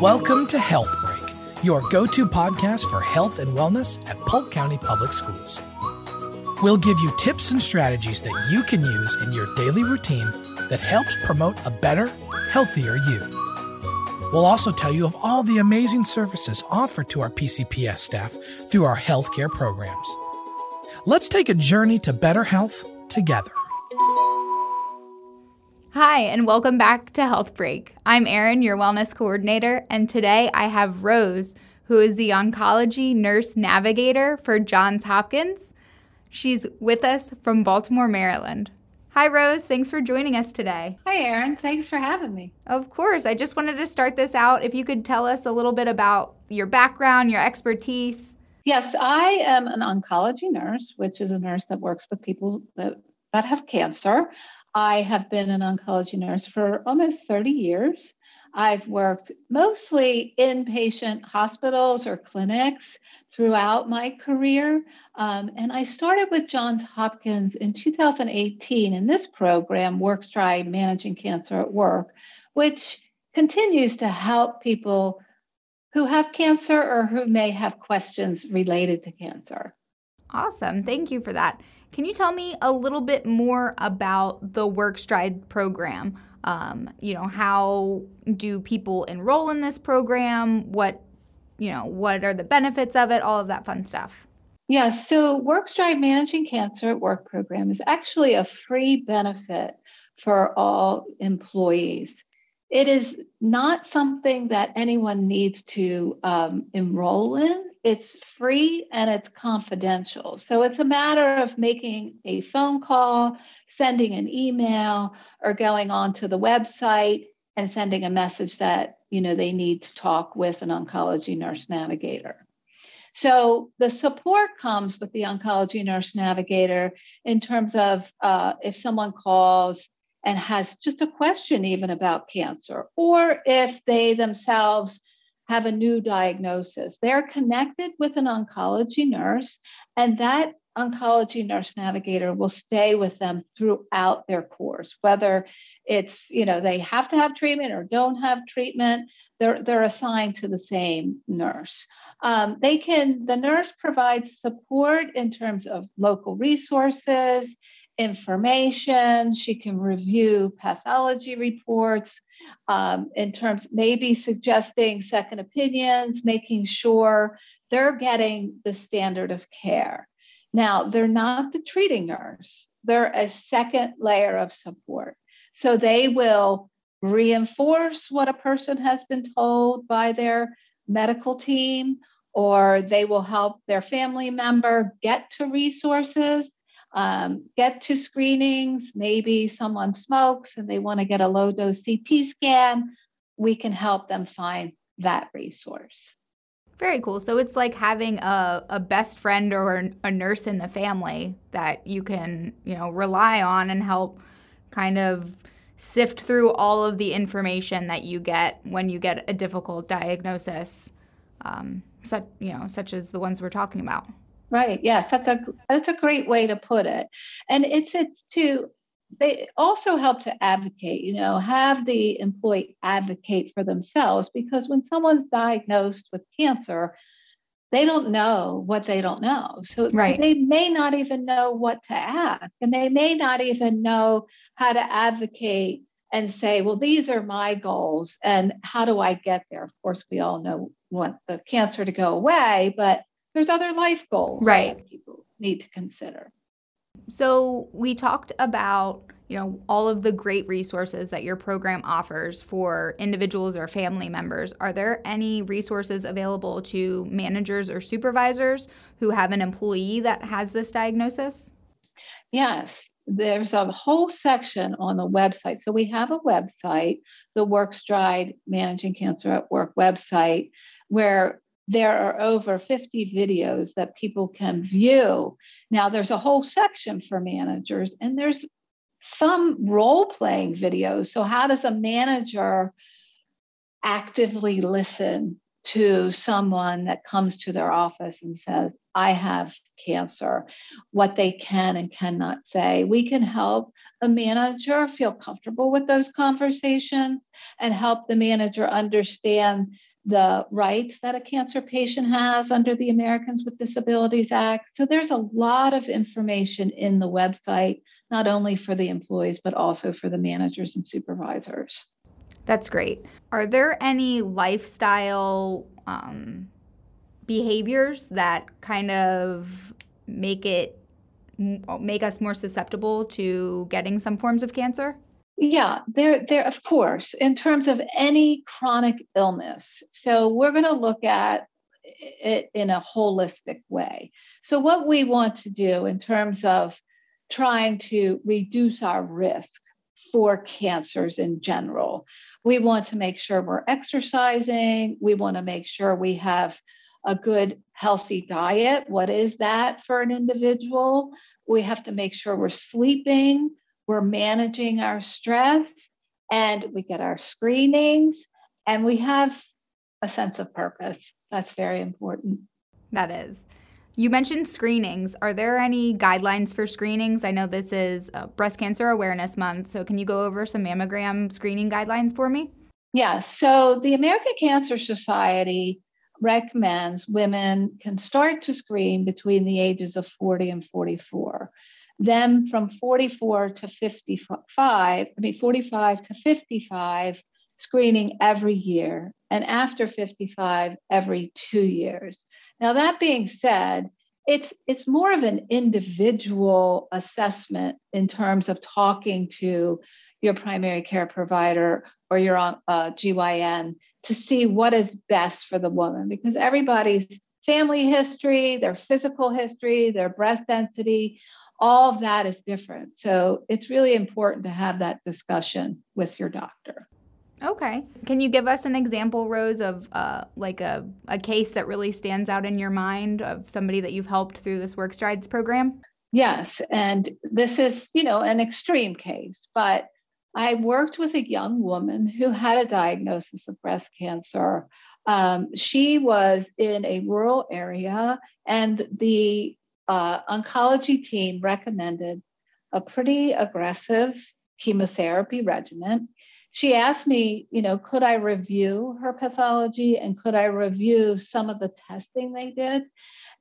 Welcome to Health Break, your go to podcast for health and wellness at Polk County Public Schools. We'll give you tips and strategies that you can use in your daily routine that helps promote a better, healthier you. We'll also tell you of all the amazing services offered to our PCPS staff through our healthcare programs. Let's take a journey to better health together. Hi, and welcome back to Health Break. I'm Erin, your wellness coordinator, and today I have Rose, who is the oncology nurse navigator for Johns Hopkins. She's with us from Baltimore, Maryland. Hi, Rose. Thanks for joining us today. Hi, Erin. Thanks for having me. Of course. I just wanted to start this out. If you could tell us a little bit about your background, your expertise. Yes, I am an oncology nurse, which is a nurse that works with people that, that have cancer. I have been an oncology nurse for almost 30 years. I've worked mostly inpatient hospitals or clinics throughout my career. Um, and I started with Johns Hopkins in 2018 in this program, WorkStride Managing Cancer at Work, which continues to help people who have cancer or who may have questions related to cancer. Awesome. Thank you for that. Can you tell me a little bit more about the WorkStride program? Um, you know, how do people enroll in this program? What, you know, what are the benefits of it? All of that fun stuff. Yeah, so WorkStride Managing Cancer at Work program is actually a free benefit for all employees. It is not something that anyone needs to um, enroll in. It's free and it's confidential. So it's a matter of making a phone call, sending an email, or going onto the website and sending a message that you know they need to talk with an oncology nurse navigator. So the support comes with the oncology nurse navigator in terms of uh, if someone calls and has just a question even about cancer, or if they themselves have a new diagnosis. They're connected with an oncology nurse, and that oncology nurse navigator will stay with them throughout their course whether it's you know they have to have treatment or don't have treatment they're they're assigned to the same nurse um, they can the nurse provides support in terms of local resources information. She can review pathology reports um, in terms, maybe suggesting second opinions, making sure they're getting the standard of care. Now, they're not the treating nurse, they're a second layer of support. So they will reinforce what a person has been told by their medical team, or they will help their family member get to resources um, get to screenings. Maybe someone smokes and they want to get a low dose CT scan. We can help them find that resource. Very cool. So it's like having a, a best friend or a nurse in the family that you can, you know, rely on and help kind of sift through all of the information that you get when you get a difficult diagnosis, um, such, you know, such as the ones we're talking about. Right. Yes, that's a that's a great way to put it. And it's it's to they also help to advocate, you know, have the employee advocate for themselves because when someone's diagnosed with cancer, they don't know what they don't know. So right. they may not even know what to ask and they may not even know how to advocate and say, well, these are my goals and how do I get there? Of course, we all know want the cancer to go away, but there's other life goals right. that people need to consider. So we talked about you know all of the great resources that your program offers for individuals or family members are there any resources available to managers or supervisors who have an employee that has this diagnosis yes there's a whole section on the website so we have a website the workstride managing cancer at work website where there are over 50 videos that people can view. Now, there's a whole section for managers, and there's some role playing videos. So, how does a manager actively listen to someone that comes to their office and says, I have cancer, what they can and cannot say. We can help a manager feel comfortable with those conversations and help the manager understand the rights that a cancer patient has under the Americans with Disabilities Act. So there's a lot of information in the website, not only for the employees, but also for the managers and supervisors. That's great. Are there any lifestyle um, behaviors that kind of make it make us more susceptible to getting some forms of cancer? Yeah, there, there, of course, in terms of any chronic illness. So we're going to look at it in a holistic way. So, what we want to do in terms of trying to reduce our risk for cancers in general, we want to make sure we're exercising. We want to make sure we have a good, healthy diet. What is that for an individual? We have to make sure we're sleeping we're managing our stress and we get our screenings and we have a sense of purpose. That's very important. That is. You mentioned screenings. Are there any guidelines for screenings? I know this is uh, Breast Cancer Awareness Month, so can you go over some mammogram screening guidelines for me? Yeah, so the American Cancer Society recommends women can start to screen between the ages of 40 and 44. Then from 44 to 55, I mean, 45 to 55, screening every year. And after 55, every two years. Now, that being said, it's, it's more of an individual assessment in terms of talking to your primary care provider or your uh, GYN to see what is best for the woman because everybody's family history, their physical history, their breast density, all of that is different. So it's really important to have that discussion with your doctor. Okay. Can you give us an example, Rose, of uh, like a, a case that really stands out in your mind of somebody that you've helped through this WorkStrides program? Yes. And this is, you know, an extreme case, but I worked with a young woman who had a diagnosis of breast cancer. Um, she was in a rural area, and the uh, oncology team recommended a pretty aggressive chemotherapy regimen. She asked me, you know, could I review her pathology and could I review some of the testing they did?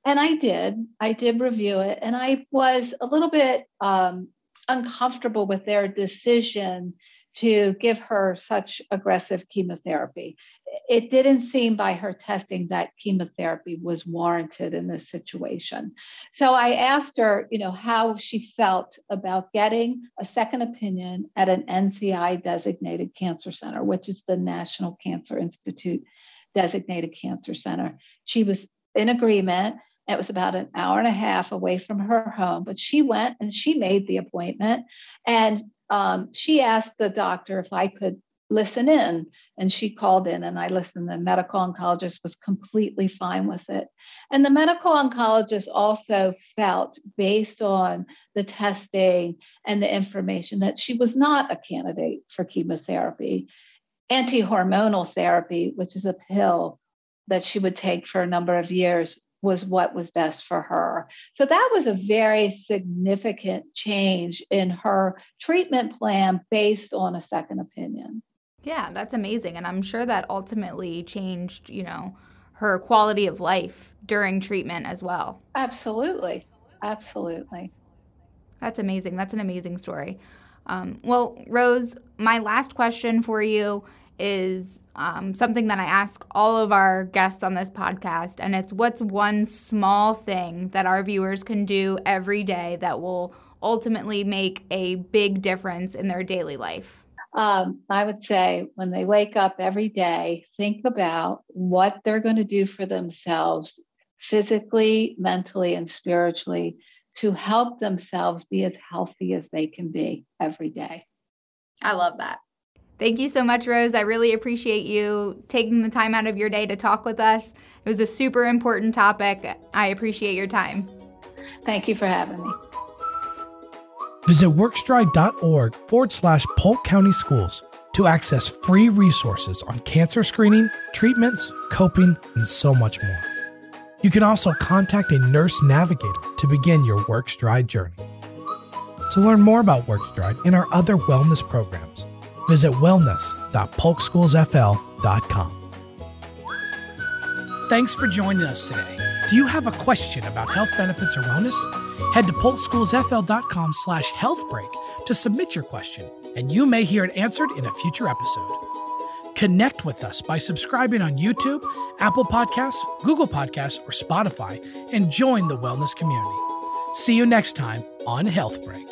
And I did. I did review it. And I was a little bit um, uncomfortable with their decision to give her such aggressive chemotherapy. It didn't seem by her testing that chemotherapy was warranted in this situation. So I asked her, you know, how she felt about getting a second opinion at an NCI designated cancer center, which is the National Cancer Institute designated cancer center. She was in agreement. It was about an hour and a half away from her home, but she went and she made the appointment. And um, she asked the doctor if I could listen in, and she called in and I listened. The medical oncologist was completely fine with it. And the medical oncologist also felt, based on the testing and the information, that she was not a candidate for chemotherapy. Anti hormonal therapy, which is a pill that she would take for a number of years, was what was best for her. So that was a very significant change in her treatment plan based on a second opinion. Yeah, that's amazing. And I'm sure that ultimately changed, you know, her quality of life during treatment as well. Absolutely. Absolutely. That's amazing. That's an amazing story. Um, well, Rose, my last question for you is um, something that I ask all of our guests on this podcast, and it's what's one small thing that our viewers can do every day that will ultimately make a big difference in their daily life? Um, I would say when they wake up every day, think about what they're going to do for themselves physically, mentally, and spiritually to help themselves be as healthy as they can be every day. I love that. Thank you so much, Rose. I really appreciate you taking the time out of your day to talk with us. It was a super important topic. I appreciate your time. Thank you for having me. Visit workstride.org forward slash Polk County Schools to access free resources on cancer screening, treatments, coping, and so much more. You can also contact a nurse navigator to begin your WorkStride journey. To learn more about WorkStride and our other wellness programs, visit wellness.polkschoolsfl.com. Thanks for joining us today. Do you have a question about health benefits or wellness? Head to polkschoolsfl.com slash healthbreak to submit your question, and you may hear it answered in a future episode. Connect with us by subscribing on YouTube, Apple Podcasts, Google Podcasts, or Spotify, and join the wellness community. See you next time on Health Break.